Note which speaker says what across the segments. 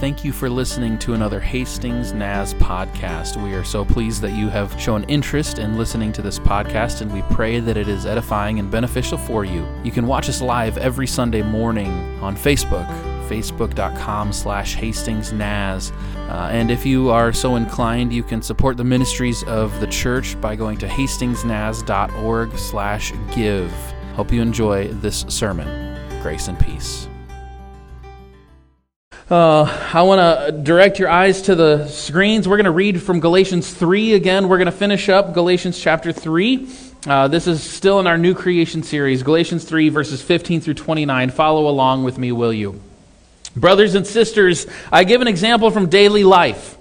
Speaker 1: Thank you for listening to another Hastings Naz podcast. We are so pleased that you have shown interest in listening to this podcast, and we pray that it is edifying and beneficial for you. You can watch us live every Sunday morning on Facebook, facebook.com slash hastingsnaz. Uh, and if you are so inclined, you can support the ministries of the church by going to hastingsnaz.org slash give. Hope you enjoy this sermon. Grace and peace. Uh, I want to direct your eyes to the screens. We're going to read from Galatians 3 again. We're going to finish up Galatians chapter 3. Uh, this is still in our new creation series, Galatians 3, verses 15 through 29. Follow along with me, will you? Brothers and sisters, I give an example from daily life.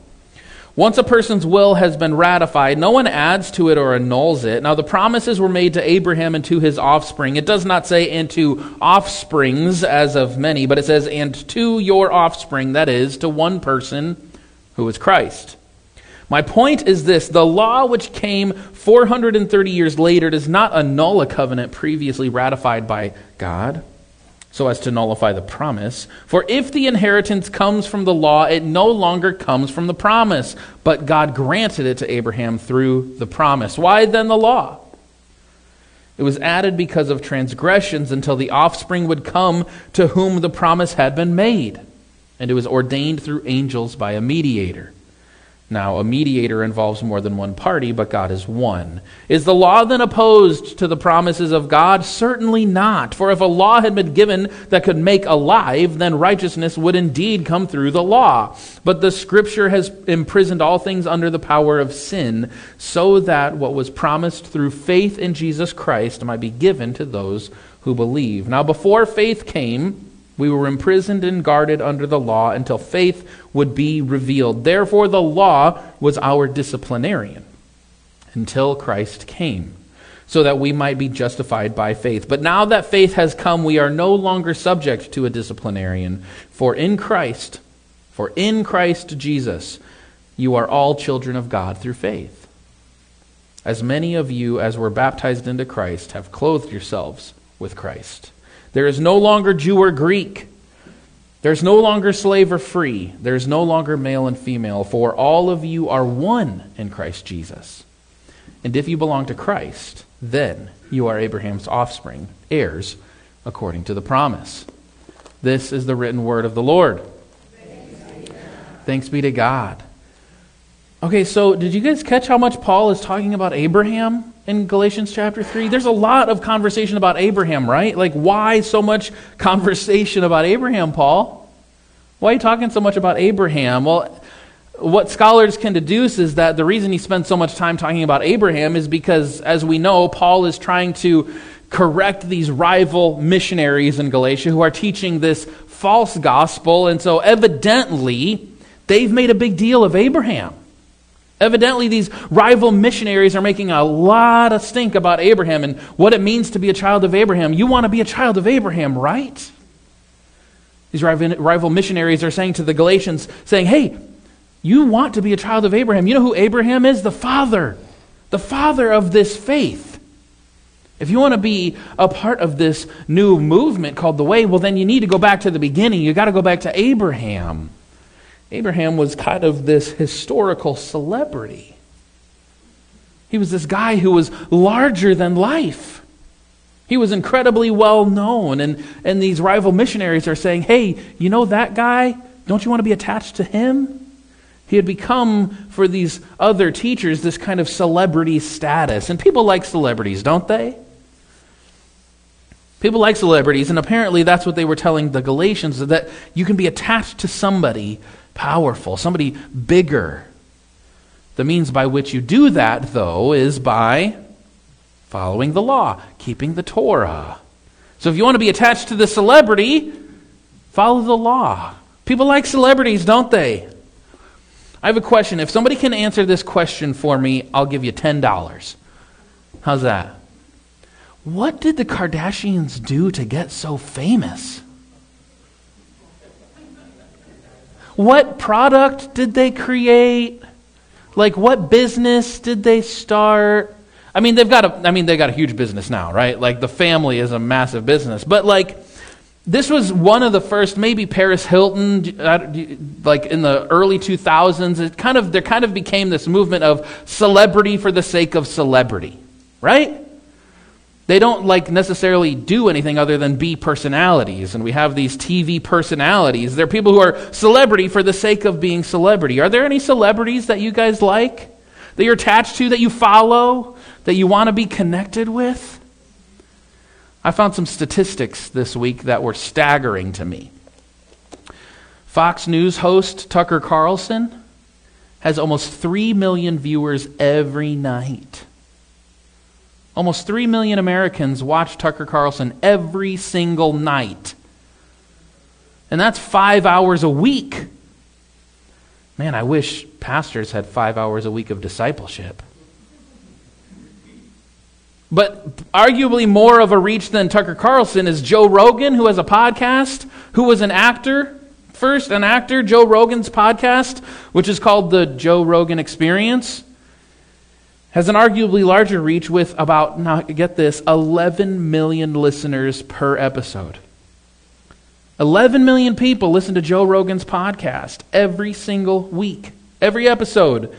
Speaker 1: Once a person's will has been ratified, no one adds to it or annuls it. Now, the promises were made to Abraham and to his offspring. It does not say, and to offsprings, as of many, but it says, and to your offspring, that is, to one person who is Christ. My point is this the law which came 430 years later does not annul a covenant previously ratified by God so as to nullify the promise. For if the inheritance comes from the law, it no longer comes from the promise, but God granted it to Abraham through the promise. Why then the law? It was added because of transgressions until the offspring would come to whom the promise had been made. And it was ordained through angels by a mediator. Now, a mediator involves more than one party, but God is one. Is the law then opposed to the promises of God? Certainly not. For if a law had been given that could make alive, then righteousness would indeed come through the law. But the Scripture has imprisoned all things under the power of sin, so that what was promised through faith in Jesus Christ might be given to those who believe. Now, before faith came, we were imprisoned and guarded under the law until faith would be revealed. Therefore, the law was our disciplinarian until Christ came, so that we might be justified by faith. But now that faith has come, we are no longer subject to a disciplinarian. For in Christ, for in Christ Jesus, you are all children of God through faith. As many of you as were baptized into Christ have clothed yourselves with Christ. There is no longer Jew or Greek. There's no longer slave or free. There's no longer male and female, for all of you are one in Christ Jesus. And if you belong to Christ, then you are Abraham's offspring, heirs according to the promise. This is the written word of the Lord. Thanks be to God. Okay, so did you guys catch how much Paul is talking about Abraham in Galatians chapter 3? There's a lot of conversation about Abraham, right? Like, why so much conversation about Abraham, Paul? Why are you talking so much about Abraham? Well, what scholars can deduce is that the reason he spends so much time talking about Abraham is because, as we know, Paul is trying to correct these rival missionaries in Galatia who are teaching this false gospel. And so, evidently, they've made a big deal of Abraham. Evidently, these rival missionaries are making a lot of stink about Abraham and what it means to be a child of Abraham. You want to be a child of Abraham, right? These rival missionaries are saying to the Galatians, saying, Hey, you want to be a child of Abraham. You know who Abraham is? The father, the father of this faith. If you want to be a part of this new movement called the Way, well, then you need to go back to the beginning. You've got to go back to Abraham. Abraham was kind of this historical celebrity. He was this guy who was larger than life. He was incredibly well known. And, and these rival missionaries are saying, hey, you know that guy? Don't you want to be attached to him? He had become, for these other teachers, this kind of celebrity status. And people like celebrities, don't they? People like celebrities, and apparently that's what they were telling the Galatians that you can be attached to somebody powerful, somebody bigger. The means by which you do that, though, is by following the law, keeping the Torah. So if you want to be attached to the celebrity, follow the law. People like celebrities, don't they? I have a question. If somebody can answer this question for me, I'll give you $10. How's that? What did the Kardashians do to get so famous? What product did they create? Like what business did they start? I mean, they've got a I mean, they got a huge business now, right? Like the family is a massive business. But like this was one of the first, maybe Paris Hilton, like in the early 2000s. It kind of, there kind of became this movement of celebrity for the sake of celebrity, right? They don't like necessarily do anything other than be personalities. And we have these TV personalities. They're people who are celebrity for the sake of being celebrity. Are there any celebrities that you guys like? That you're attached to, that you follow, that you want to be connected with? I found some statistics this week that were staggering to me. Fox News host Tucker Carlson has almost 3 million viewers every night. Almost 3 million Americans watch Tucker Carlson every single night. And that's five hours a week. Man, I wish pastors had five hours a week of discipleship. But arguably more of a reach than Tucker Carlson is Joe Rogan, who has a podcast, who was an actor. First, an actor, Joe Rogan's podcast, which is called The Joe Rogan Experience has an arguably larger reach with about, now get this, 11 million listeners per episode. 11 million people listen to Joe Rogan's podcast every single week, every episode.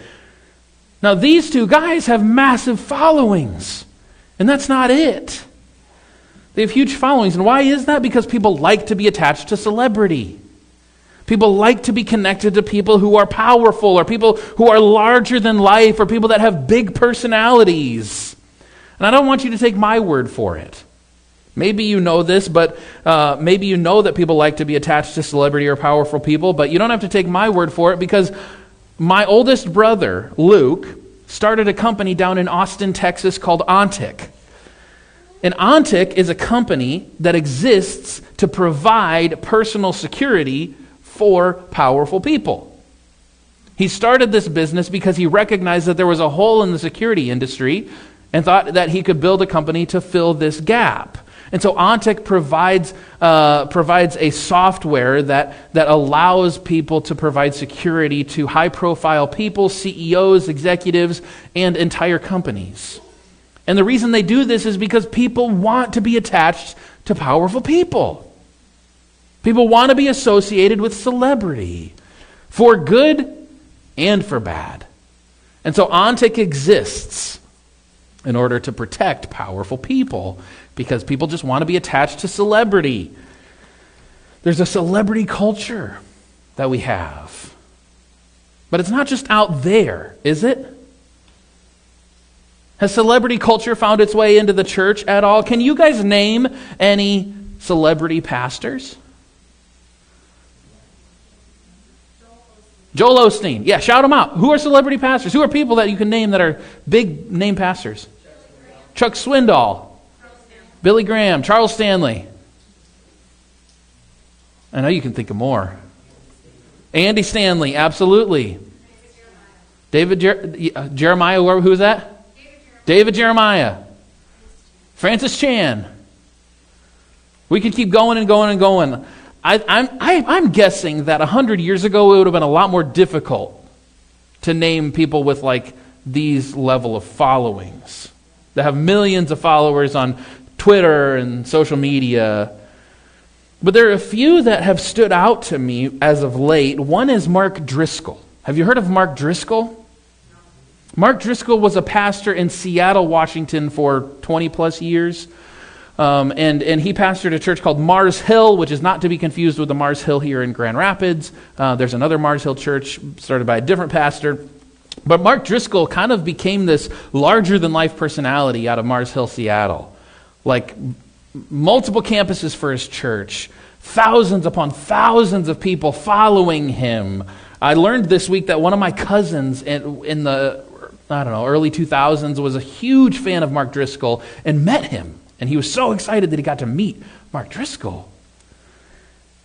Speaker 1: Now, these two guys have massive followings, and that's not it. They have huge followings. And why is that? Because people like to be attached to celebrity. People like to be connected to people who are powerful or people who are larger than life or people that have big personalities. And I don't want you to take my word for it. Maybe you know this, but uh, maybe you know that people like to be attached to celebrity or powerful people, but you don't have to take my word for it because my oldest brother, Luke, started a company down in Austin, Texas called Ontic. And Ontic is a company that exists to provide personal security for powerful people. He started this business because he recognized that there was a hole in the security industry and thought that he could build a company to fill this gap. And so Ontic provides, uh, provides a software that, that allows people to provide security to high profile people, CEOs, executives, and entire companies. And the reason they do this is because people want to be attached to powerful people. People want to be associated with celebrity for good and for bad. And so Ontic exists in order to protect powerful people because people just want to be attached to celebrity. There's a celebrity culture that we have. But it's not just out there, is it? Has celebrity culture found its way into the church at all? Can you guys name any celebrity Joel Osteen. Yeah, shout them out. Who are celebrity pastors? Who are people that you can name that are big name pastors? Chuck Swindoll. Billy Graham. Charles Stanley. I know you can think of more. Andy Stanley, absolutely. David Jer- uh, Jeremiah, who is that? David Jeremiah. Francis Chan. We could keep going and going and going. I, I'm, am i am guessing that 100 years ago it would have been a lot more difficult to name people with like these level of followings that have millions of followers on Twitter and social media. But there are a few that have stood out to me as of late. One is Mark Driscoll. Have you heard of Mark Driscoll? Mark Driscoll was a pastor in Seattle, Washington for 20 plus years. Um, and, and he pastored a church called Mars Hill, which is not to be confused with the Mars Hill here in Grand Rapids. Uh, there's another Mars Hill church started by a different pastor. But Mark Driscoll kind of became this larger than life personality out of Mars Hill, Seattle. Like multiple campuses for his church, thousands upon thousands of people following him. I learned this week that one of my cousins in, in the I don't know, early 2000s was a huge fan of Mark Driscoll and met him and he was so excited that he got to meet Mark Driscoll.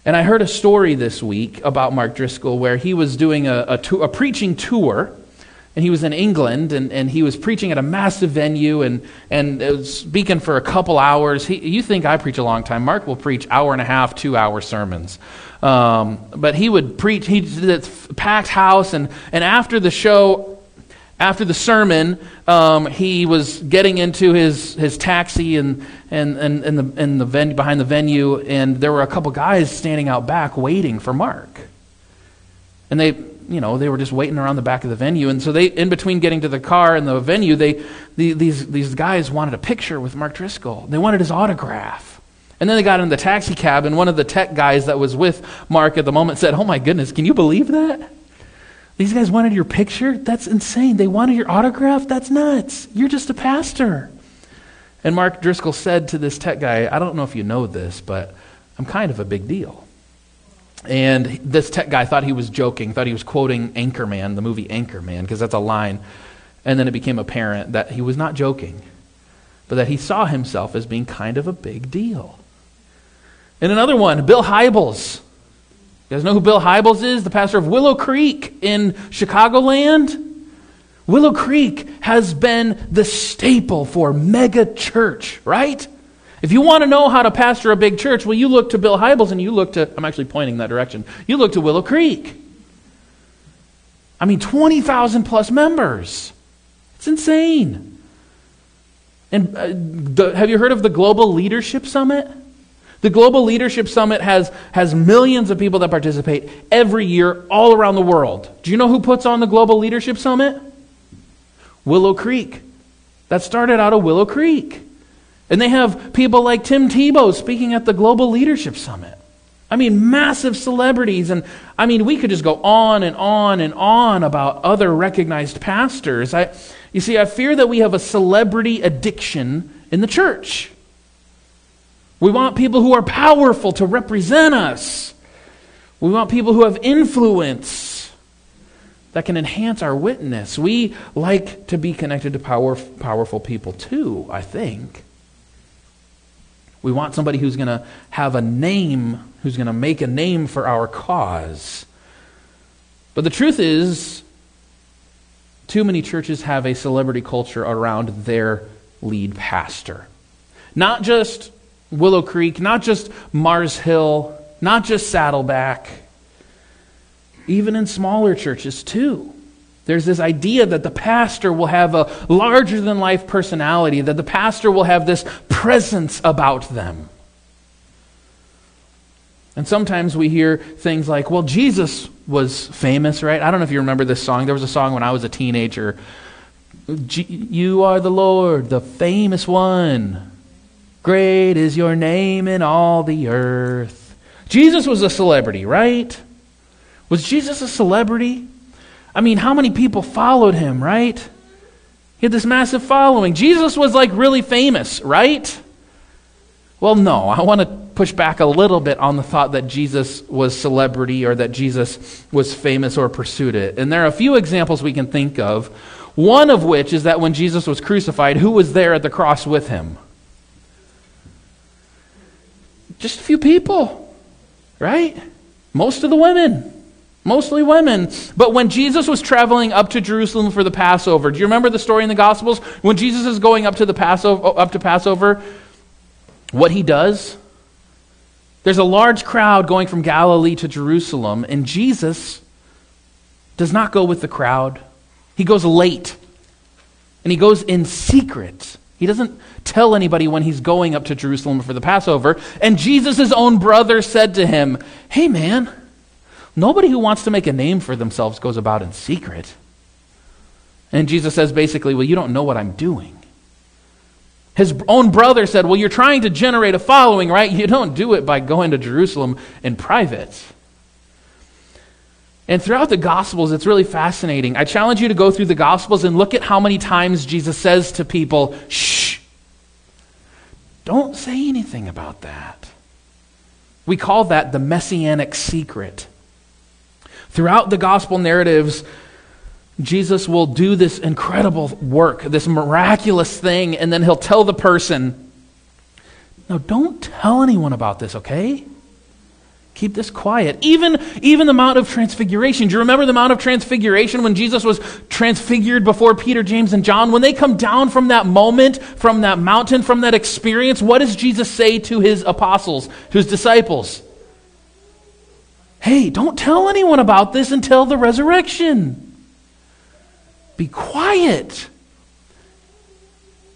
Speaker 1: And I heard a story this week about Mark Driscoll where he was doing a, a, to, a preaching tour. And he was in England and, and he was preaching at a massive venue and, and speaking for a couple hours. He, you think I preach a long time. Mark will preach hour and a half, two hour sermons. Um, but he would preach, he did a packed house. And, and after the show, after the sermon, um, he was getting into his, his taxi and, and, and, and, the, and the venue, behind the venue, and there were a couple guys standing out back waiting for Mark. And they, you know, they were just waiting around the back of the venue. And so they, in between getting to the car and the venue, they, the, these, these guys wanted a picture with Mark Driscoll. They wanted his autograph. And then they got in the taxi cab, and one of the tech guys that was with Mark at the moment said, Oh my goodness, can you believe that? These guys wanted your picture? That's insane. They wanted your autograph? That's nuts. You're just a pastor. And Mark Driscoll said to this tech guy, I don't know if you know this, but I'm kind of a big deal. And this tech guy thought he was joking, thought he was quoting Anchorman, the movie Anchorman, because that's a line. And then it became apparent that he was not joking, but that he saw himself as being kind of a big deal. And another one, Bill Hybels. You guys know who Bill Hybels is? The pastor of Willow Creek in Chicagoland? Willow Creek has been the staple for mega church, right? If you want to know how to pastor a big church, well, you look to Bill Hybels and you look to, I'm actually pointing that direction, you look to Willow Creek. I mean, 20,000 plus members. It's insane. And uh, the, have you heard of the Global Leadership Summit? The Global Leadership Summit has, has millions of people that participate every year all around the world. Do you know who puts on the Global Leadership Summit? Willow Creek. That started out of Willow Creek. And they have people like Tim Tebow speaking at the Global Leadership Summit. I mean, massive celebrities. And I mean, we could just go on and on and on about other recognized pastors. I, you see, I fear that we have a celebrity addiction in the church. We want people who are powerful to represent us. We want people who have influence that can enhance our witness. We like to be connected to power, powerful people too, I think. We want somebody who's going to have a name, who's going to make a name for our cause. But the truth is, too many churches have a celebrity culture around their lead pastor. Not just Willow Creek, not just Mars Hill, not just Saddleback, even in smaller churches too. There's this idea that the pastor will have a larger than life personality, that the pastor will have this presence about them. And sometimes we hear things like, well, Jesus was famous, right? I don't know if you remember this song. There was a song when I was a teenager. You are the Lord, the famous one. Great is your name in all the earth. Jesus was a celebrity, right? Was Jesus a celebrity? I mean, how many people followed him, right? He had this massive following. Jesus was like really famous, right? Well, no. I want to push back a little bit on the thought that Jesus was celebrity or that Jesus was famous or pursued it. And there are a few examples we can think of. One of which is that when Jesus was crucified, who was there at the cross with him? Just a few people, right? Most of the women. Mostly women. But when Jesus was traveling up to Jerusalem for the Passover, do you remember the story in the Gospels? When Jesus is going up to the Passover, oh, up to Passover, what he does? There's a large crowd going from Galilee to Jerusalem, and Jesus does not go with the crowd. He goes late, and he goes in secret. He doesn't tell anybody when he's going up to Jerusalem for the Passover. And Jesus' own brother said to him, Hey, man, Nobody who wants to make a name for themselves goes about in secret. And Jesus says basically, Well, you don't know what I'm doing. His own brother said, Well, you're trying to generate a following, right? You don't do it by going to Jerusalem in private. And throughout the Gospels, it's really fascinating. I challenge you to go through the Gospels and look at how many times Jesus says to people, Shh, don't say anything about that. We call that the messianic secret. Throughout the gospel narratives, Jesus will do this incredible work, this miraculous thing, and then he'll tell the person, Now don't tell anyone about this, okay? Keep this quiet. Even, even the Mount of Transfiguration. Do you remember the Mount of Transfiguration when Jesus was transfigured before Peter, James, and John? When they come down from that moment, from that mountain, from that experience, what does Jesus say to his apostles, to his disciples? hey, don't tell anyone about this until the resurrection. be quiet.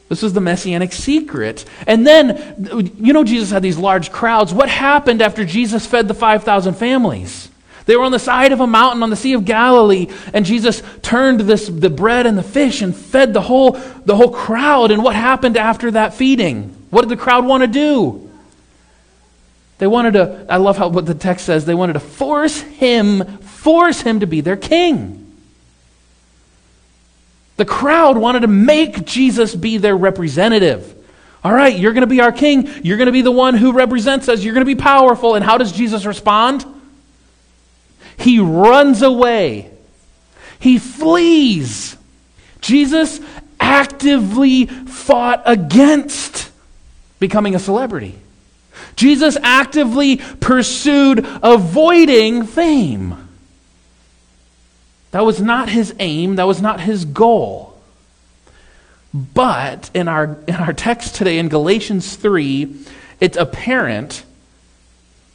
Speaker 1: This was the messianic secret. And then, you know, Jesus had these large crowds. What happened after Jesus fed the 5,000 families? They were on the side of a mountain on the Sea of Galilee, and Jesus turned this, the bread and the fish and fed the whole, the whole crowd. And what happened after that feeding? What did the crowd want to do? They wanted to, I love how what the text says, they wanted to force him, force him to be their king. The crowd wanted to make Jesus be their representative. All right, you're going to be our king. You're going to be the one who represents us. You're going to be powerful. And how does Jesus respond? He runs away, he flees. Jesus actively fought against becoming a celebrity. Jesus actively pursued avoiding fame. That was not his aim, that was not his goal. But in our, in our text today in Galatians 3, it's apparent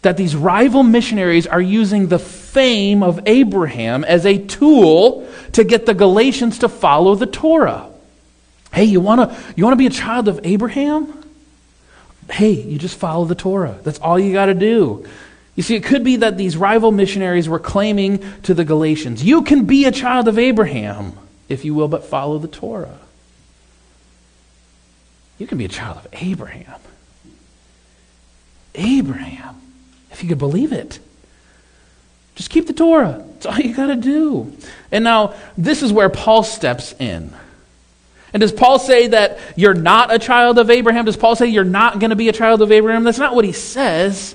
Speaker 1: that these rival missionaries are using the fame of Abraham as a tool to get the Galatians to follow the Torah. Hey, you want to you want to be a child of Abraham? Hey, you just follow the Torah. That's all you got to do. You see, it could be that these rival missionaries were claiming to the Galatians, you can be a child of Abraham if you will but follow the Torah. You can be a child of Abraham. Abraham, if you could believe it. Just keep the Torah. That's all you got to do. And now, this is where Paul steps in. And does Paul say that you're not a child of Abraham? Does Paul say you're not going to be a child of Abraham? That's not what he says.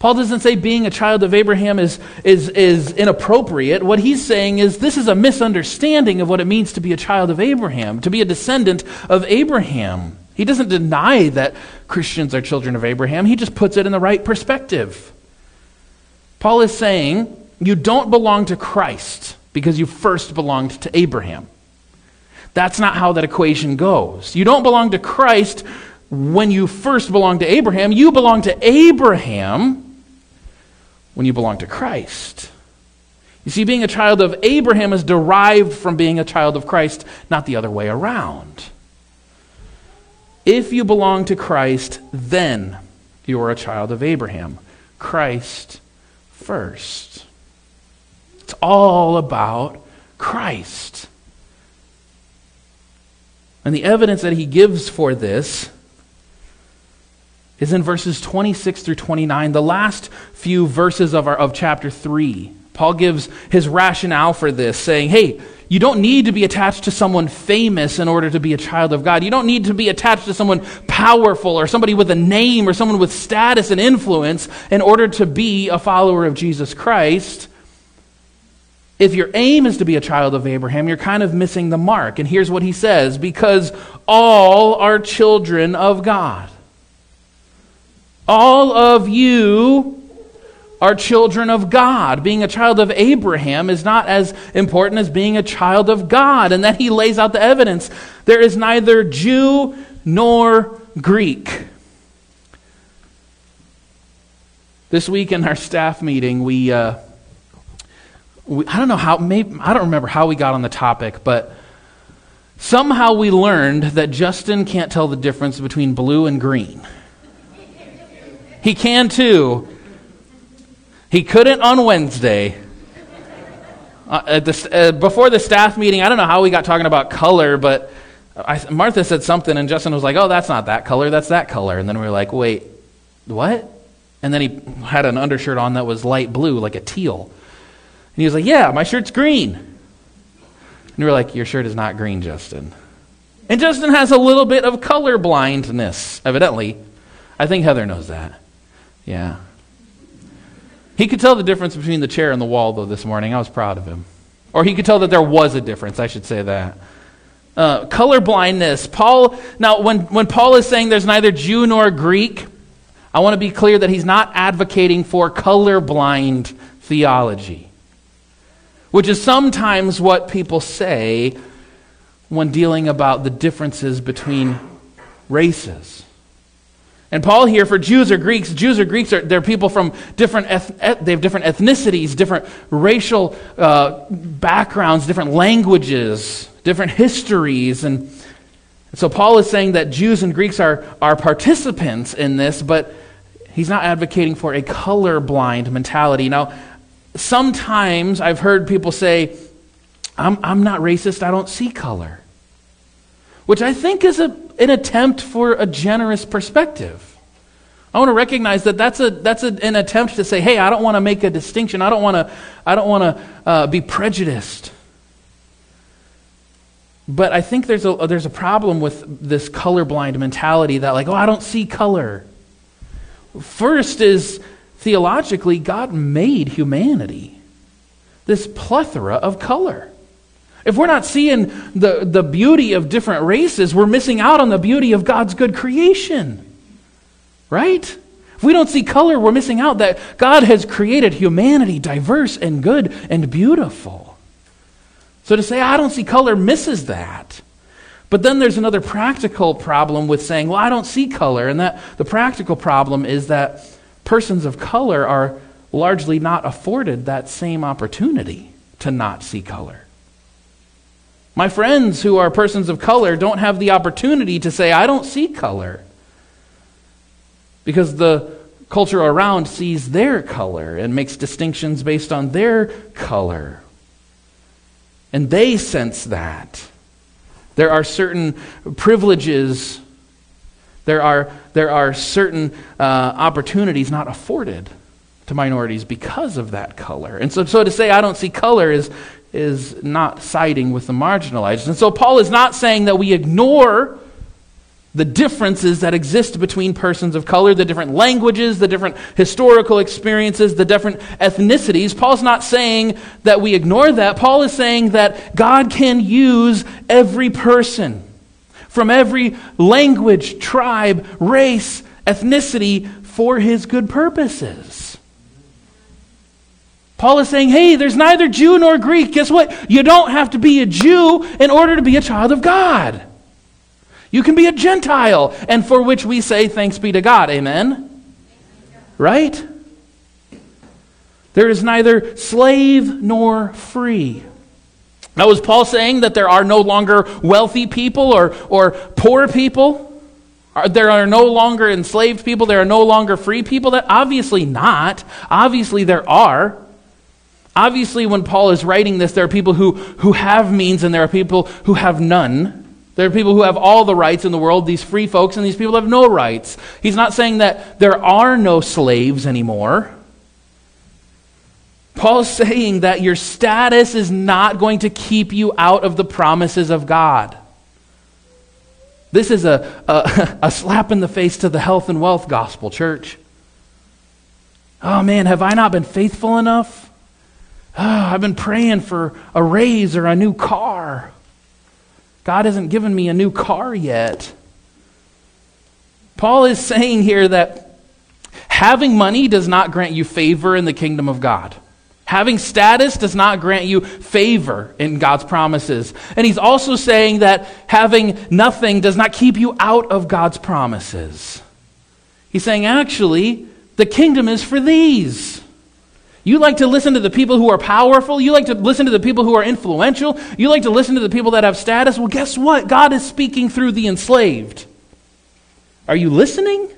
Speaker 1: Paul doesn't say being a child of Abraham is, is, is inappropriate. What he's saying is this is a misunderstanding of what it means to be a child of Abraham, to be a descendant of Abraham. He doesn't deny that Christians are children of Abraham, he just puts it in the right perspective. Paul is saying you don't belong to Christ because you first belonged to Abraham. That's not how that equation goes. You don't belong to Christ when you first belong to Abraham. You belong to Abraham when you belong to Christ. You see, being a child of Abraham is derived from being a child of Christ, not the other way around. If you belong to Christ, then you are a child of Abraham. Christ first. It's all about Christ. And the evidence that he gives for this is in verses 26 through 29, the last few verses of, our, of chapter 3. Paul gives his rationale for this, saying, hey, you don't need to be attached to someone famous in order to be a child of God. You don't need to be attached to someone powerful or somebody with a name or someone with status and influence in order to be a follower of Jesus Christ. If your aim is to be a child of Abraham, you're kind of missing the mark. And here's what he says because all are children of God. All of you are children of God. Being a child of Abraham is not as important as being a child of God. And then he lays out the evidence. There is neither Jew nor Greek. This week in our staff meeting, we, uh, we I don't know how, maybe, I don't remember how we got on the topic, but somehow we learned that Justin can't tell the difference between blue and green. He can too. He couldn't on Wednesday. Uh, the, uh, before the staff meeting, I don't know how we got talking about color, but I, Martha said something, and Justin was like, "Oh, that's not that color. That's that color." And then we were like, "Wait, what?" And then he had an undershirt on that was light blue, like a teal. And he was like, "Yeah, my shirt's green." And we were like, "Your shirt is not green, Justin." And Justin has a little bit of color blindness, evidently. I think Heather knows that. Yeah. He could tell the difference between the chair and the wall, though, this morning. I was proud of him. Or he could tell that there was a difference, I should say that. Uh, color blindness. Paul, now, when, when Paul is saying there's neither Jew nor Greek, I want to be clear that he's not advocating for colorblind theology, which is sometimes what people say when dealing about the differences between races. And Paul here for Jews or Greeks, Jews or Greeks are they're people from different eth- they have different ethnicities, different racial uh, backgrounds, different languages. different histories. And so Paul is saying that Jews and Greeks are, are participants in this, but he's not advocating for a colorblind mentality. Now, sometimes I've heard people say, I'm, I'm not racist, I don't see color. Which I think is a, an attempt for a generous perspective. I want to recognize that that's, a, that's a, an attempt to say, hey, I don't want to make a distinction. I don't want to, I don't want to uh, be prejudiced. But I think there's a, there's a problem with this colorblind mentality that, like, oh, I don't see color. First is theologically, God made humanity this plethora of color. If we're not seeing the, the beauty of different races, we're missing out on the beauty of God's good creation. Right? If we don't see color, we're missing out that God has created humanity diverse and good and beautiful. So to say, I don't see color misses that. But then there's another practical problem with saying, well, I don't see color. And that the practical problem is that persons of color are largely not afforded that same opportunity to not see color. My friends who are persons of color don't have the opportunity to say, I don't see color. Because the culture around sees their color and makes distinctions based on their color. And they sense that. There are certain privileges, there are, there are certain uh, opportunities not afforded to minorities because of that color. And so, so to say, I don't see color is, is not siding with the marginalized. And so Paul is not saying that we ignore the differences that exist between persons of color, the different languages, the different historical experiences, the different ethnicities. Paul's not saying that we ignore that. Paul is saying that God can use every person from every language, tribe, race, ethnicity for his good purposes. Paul is saying, hey, there's neither Jew nor Greek. Guess what? You don't have to be a Jew in order to be a child of God. You can be a Gentile, and for which we say thanks be to God. Amen? Right? There is neither slave nor free. Now, was Paul saying that there are no longer wealthy people or, or poor people? Are, there are no longer enslaved people? There are no longer free people? That obviously not. Obviously, there are. Obviously, when Paul is writing this, there are people who, who have means and there are people who have none. There are people who have all the rights in the world, these free folks, and these people have no rights. He's not saying that there are no slaves anymore. Paul's saying that your status is not going to keep you out of the promises of God. This is a, a, a, slap in the face to the health and wealth gospel, church. Oh man, have I not been faithful enough? Oh, I've been praying for a raise or a new car. God hasn't given me a new car yet. Paul is saying here that having money does not grant you favor in the kingdom of God. Having status does not grant you favor in God's promises. And he's also saying that having nothing does not keep you out of God's promises. He's saying, actually, the kingdom is for these. You like to listen to the people who are powerful. You like to listen to the people who are influential. You like to listen to the people that have status. Well, guess what? God is speaking through the enslaved. Are you listening?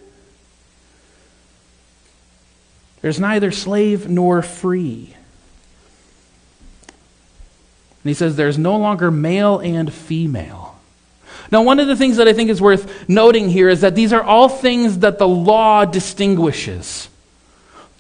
Speaker 1: There's neither slave nor free. And he says there's no longer male and female. Now, one of the things that I think is worth noting here is that these are all things that the law distinguishes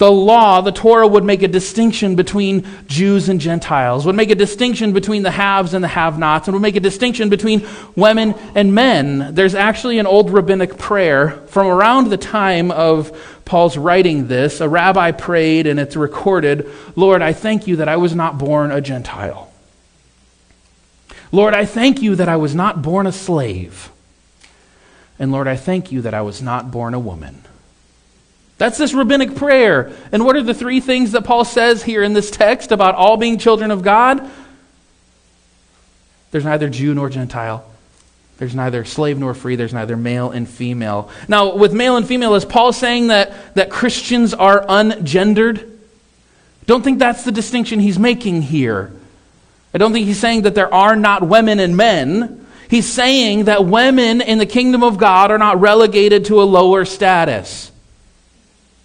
Speaker 1: the law, the Torah, would make a distinction between Jews and Gentiles, would make a distinction between the haves and the have nots, and would make a distinction between women and men. There's actually an old rabbinic prayer from around the time of Paul's writing this. A rabbi prayed, and it's recorded Lord, I thank you that I was not born a Gentile. Lord, I thank you that I was not born a slave. And Lord, I thank you that I was not born a woman. That's this rabbinic prayer. And what are the three things that Paul says here in this text about all being children of God? There's neither Jew nor Gentile. There's neither slave nor free. There's neither male and female. Now, with male and female, is Paul saying that, that Christians are ungendered? Don't think that's the distinction he's making here. I don't think he's saying that there are not women and men. He's saying that women in the kingdom of God are not relegated to a lower status.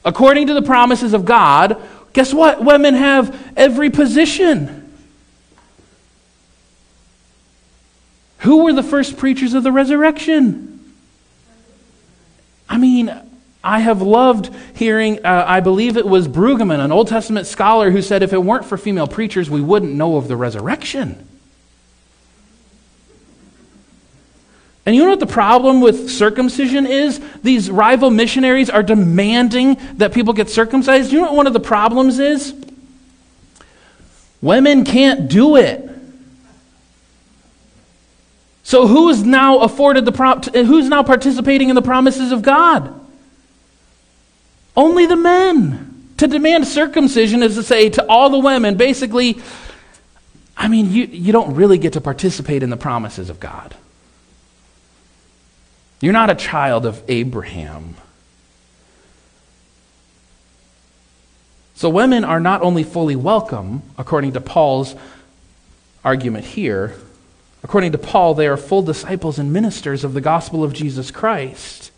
Speaker 1: According to the promises of God, guess what? Women have every position. Who were the first preachers of the resurrection? I mean, I have loved hearing, uh, I believe it was Brueggemann, an Old Testament scholar, who said if it weren't for female preachers, we wouldn't know of the resurrection. And you know what the problem with circumcision is? These rival missionaries are demanding that people get circumcised. You know what one of the problems is? Women can't do it. So who's now afforded the pro- who's now participating in the promises of God? Only the men. To demand circumcision is to say to all the women, basically, I mean, you, you don't really get to participate in the promises of God. You're not a child of Abraham. So women are not only fully welcome, according to Paul's argument here, according to Paul, they are full disciples and ministers of the gospel of Jesus Christ.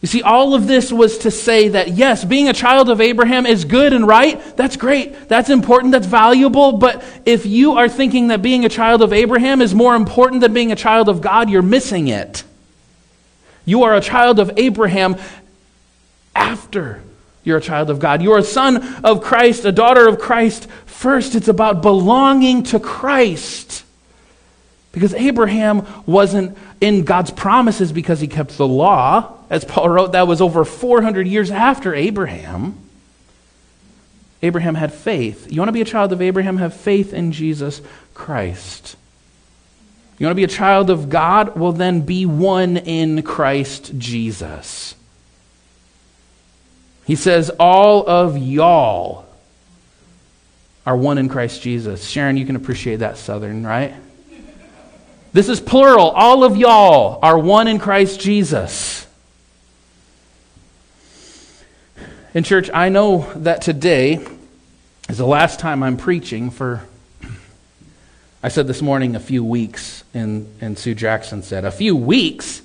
Speaker 1: You see, all of this was to say that yes, being a child of Abraham is good and right. That's great. That's important. That's valuable. But if you are thinking that being a child of Abraham is more important than being a child of God, you're missing it. You are a child of Abraham after you're a child of God. You're a son of Christ, a daughter of Christ. First, it's about belonging to Christ. Because Abraham wasn't in God's promises because he kept the law. As Paul wrote, that was over 400 years after Abraham. Abraham had faith. You want to be a child of Abraham? Have faith in Jesus Christ. You want to be a child of God? Well, then be one in Christ Jesus. He says, All of y'all are one in Christ Jesus. Sharon, you can appreciate that, Southern, right? This is plural. All of y'all are one in Christ Jesus. In church, I know that today is the last time I'm preaching for, I said this morning, a few weeks, and, and Sue Jackson said, a few weeks?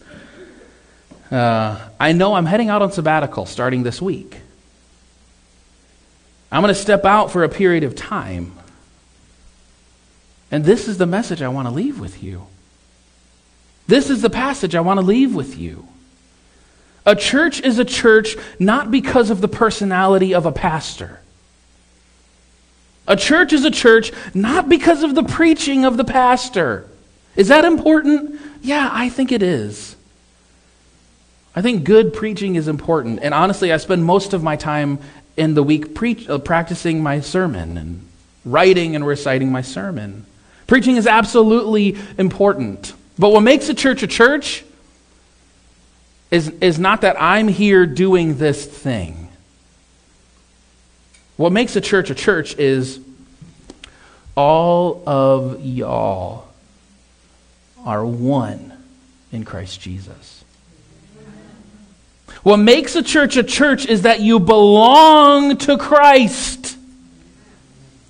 Speaker 1: Uh, I know I'm heading out on sabbatical starting this week. I'm going to step out for a period of time. And this is the message I want to leave with you. This is the passage I want to leave with you. A church is a church not because of the personality of a pastor. A church is a church not because of the preaching of the pastor. Is that important? Yeah, I think it is. I think good preaching is important. And honestly, I spend most of my time in the week uh, practicing my sermon and writing and reciting my sermon. Preaching is absolutely important. But what makes a church a church is, is not that I'm here doing this thing. What makes a church a church is all of y'all are one in Christ Jesus. What makes a church a church is that you belong to Christ.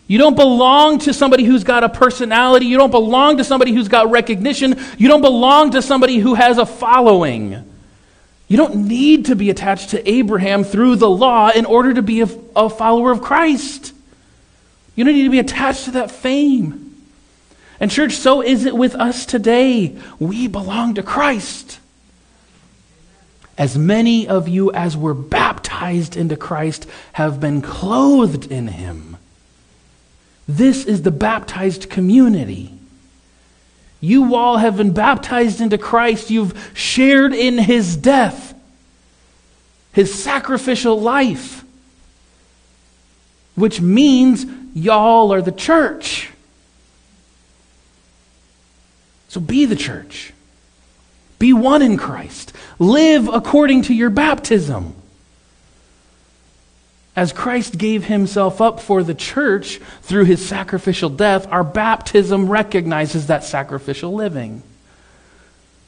Speaker 1: You don't belong to somebody who's got a personality. You don't belong to somebody who's got recognition. You don't belong to somebody who has a following. You don't need to be attached to Abraham through the law in order to be a, a follower of Christ. You don't need to be attached to that fame. And, church, so is it with us today. We belong to Christ. As many of you as were baptized into Christ have been clothed in him. This is the baptized community. You all have been baptized into Christ. You've shared in his death, his sacrificial life, which means y'all are the church. So be the church. Be one in Christ. Live according to your baptism. As Christ gave himself up for the church through his sacrificial death, our baptism recognizes that sacrificial living.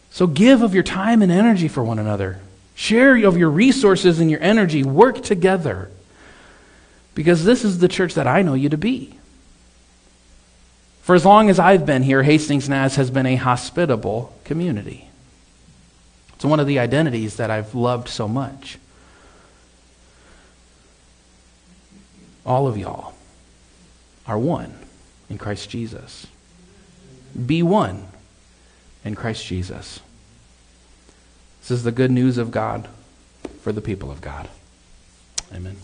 Speaker 1: So give of your time and energy for one another. Share of your resources and your energy. Work together. Because this is the church that I know you to be. For as long as I've been here, Hastings Naz has been a hospitable community. It's one of the identities that I've loved so much. All of y'all are one in Christ Jesus. Be one in Christ Jesus. This is the good news of God for the people of God. Amen.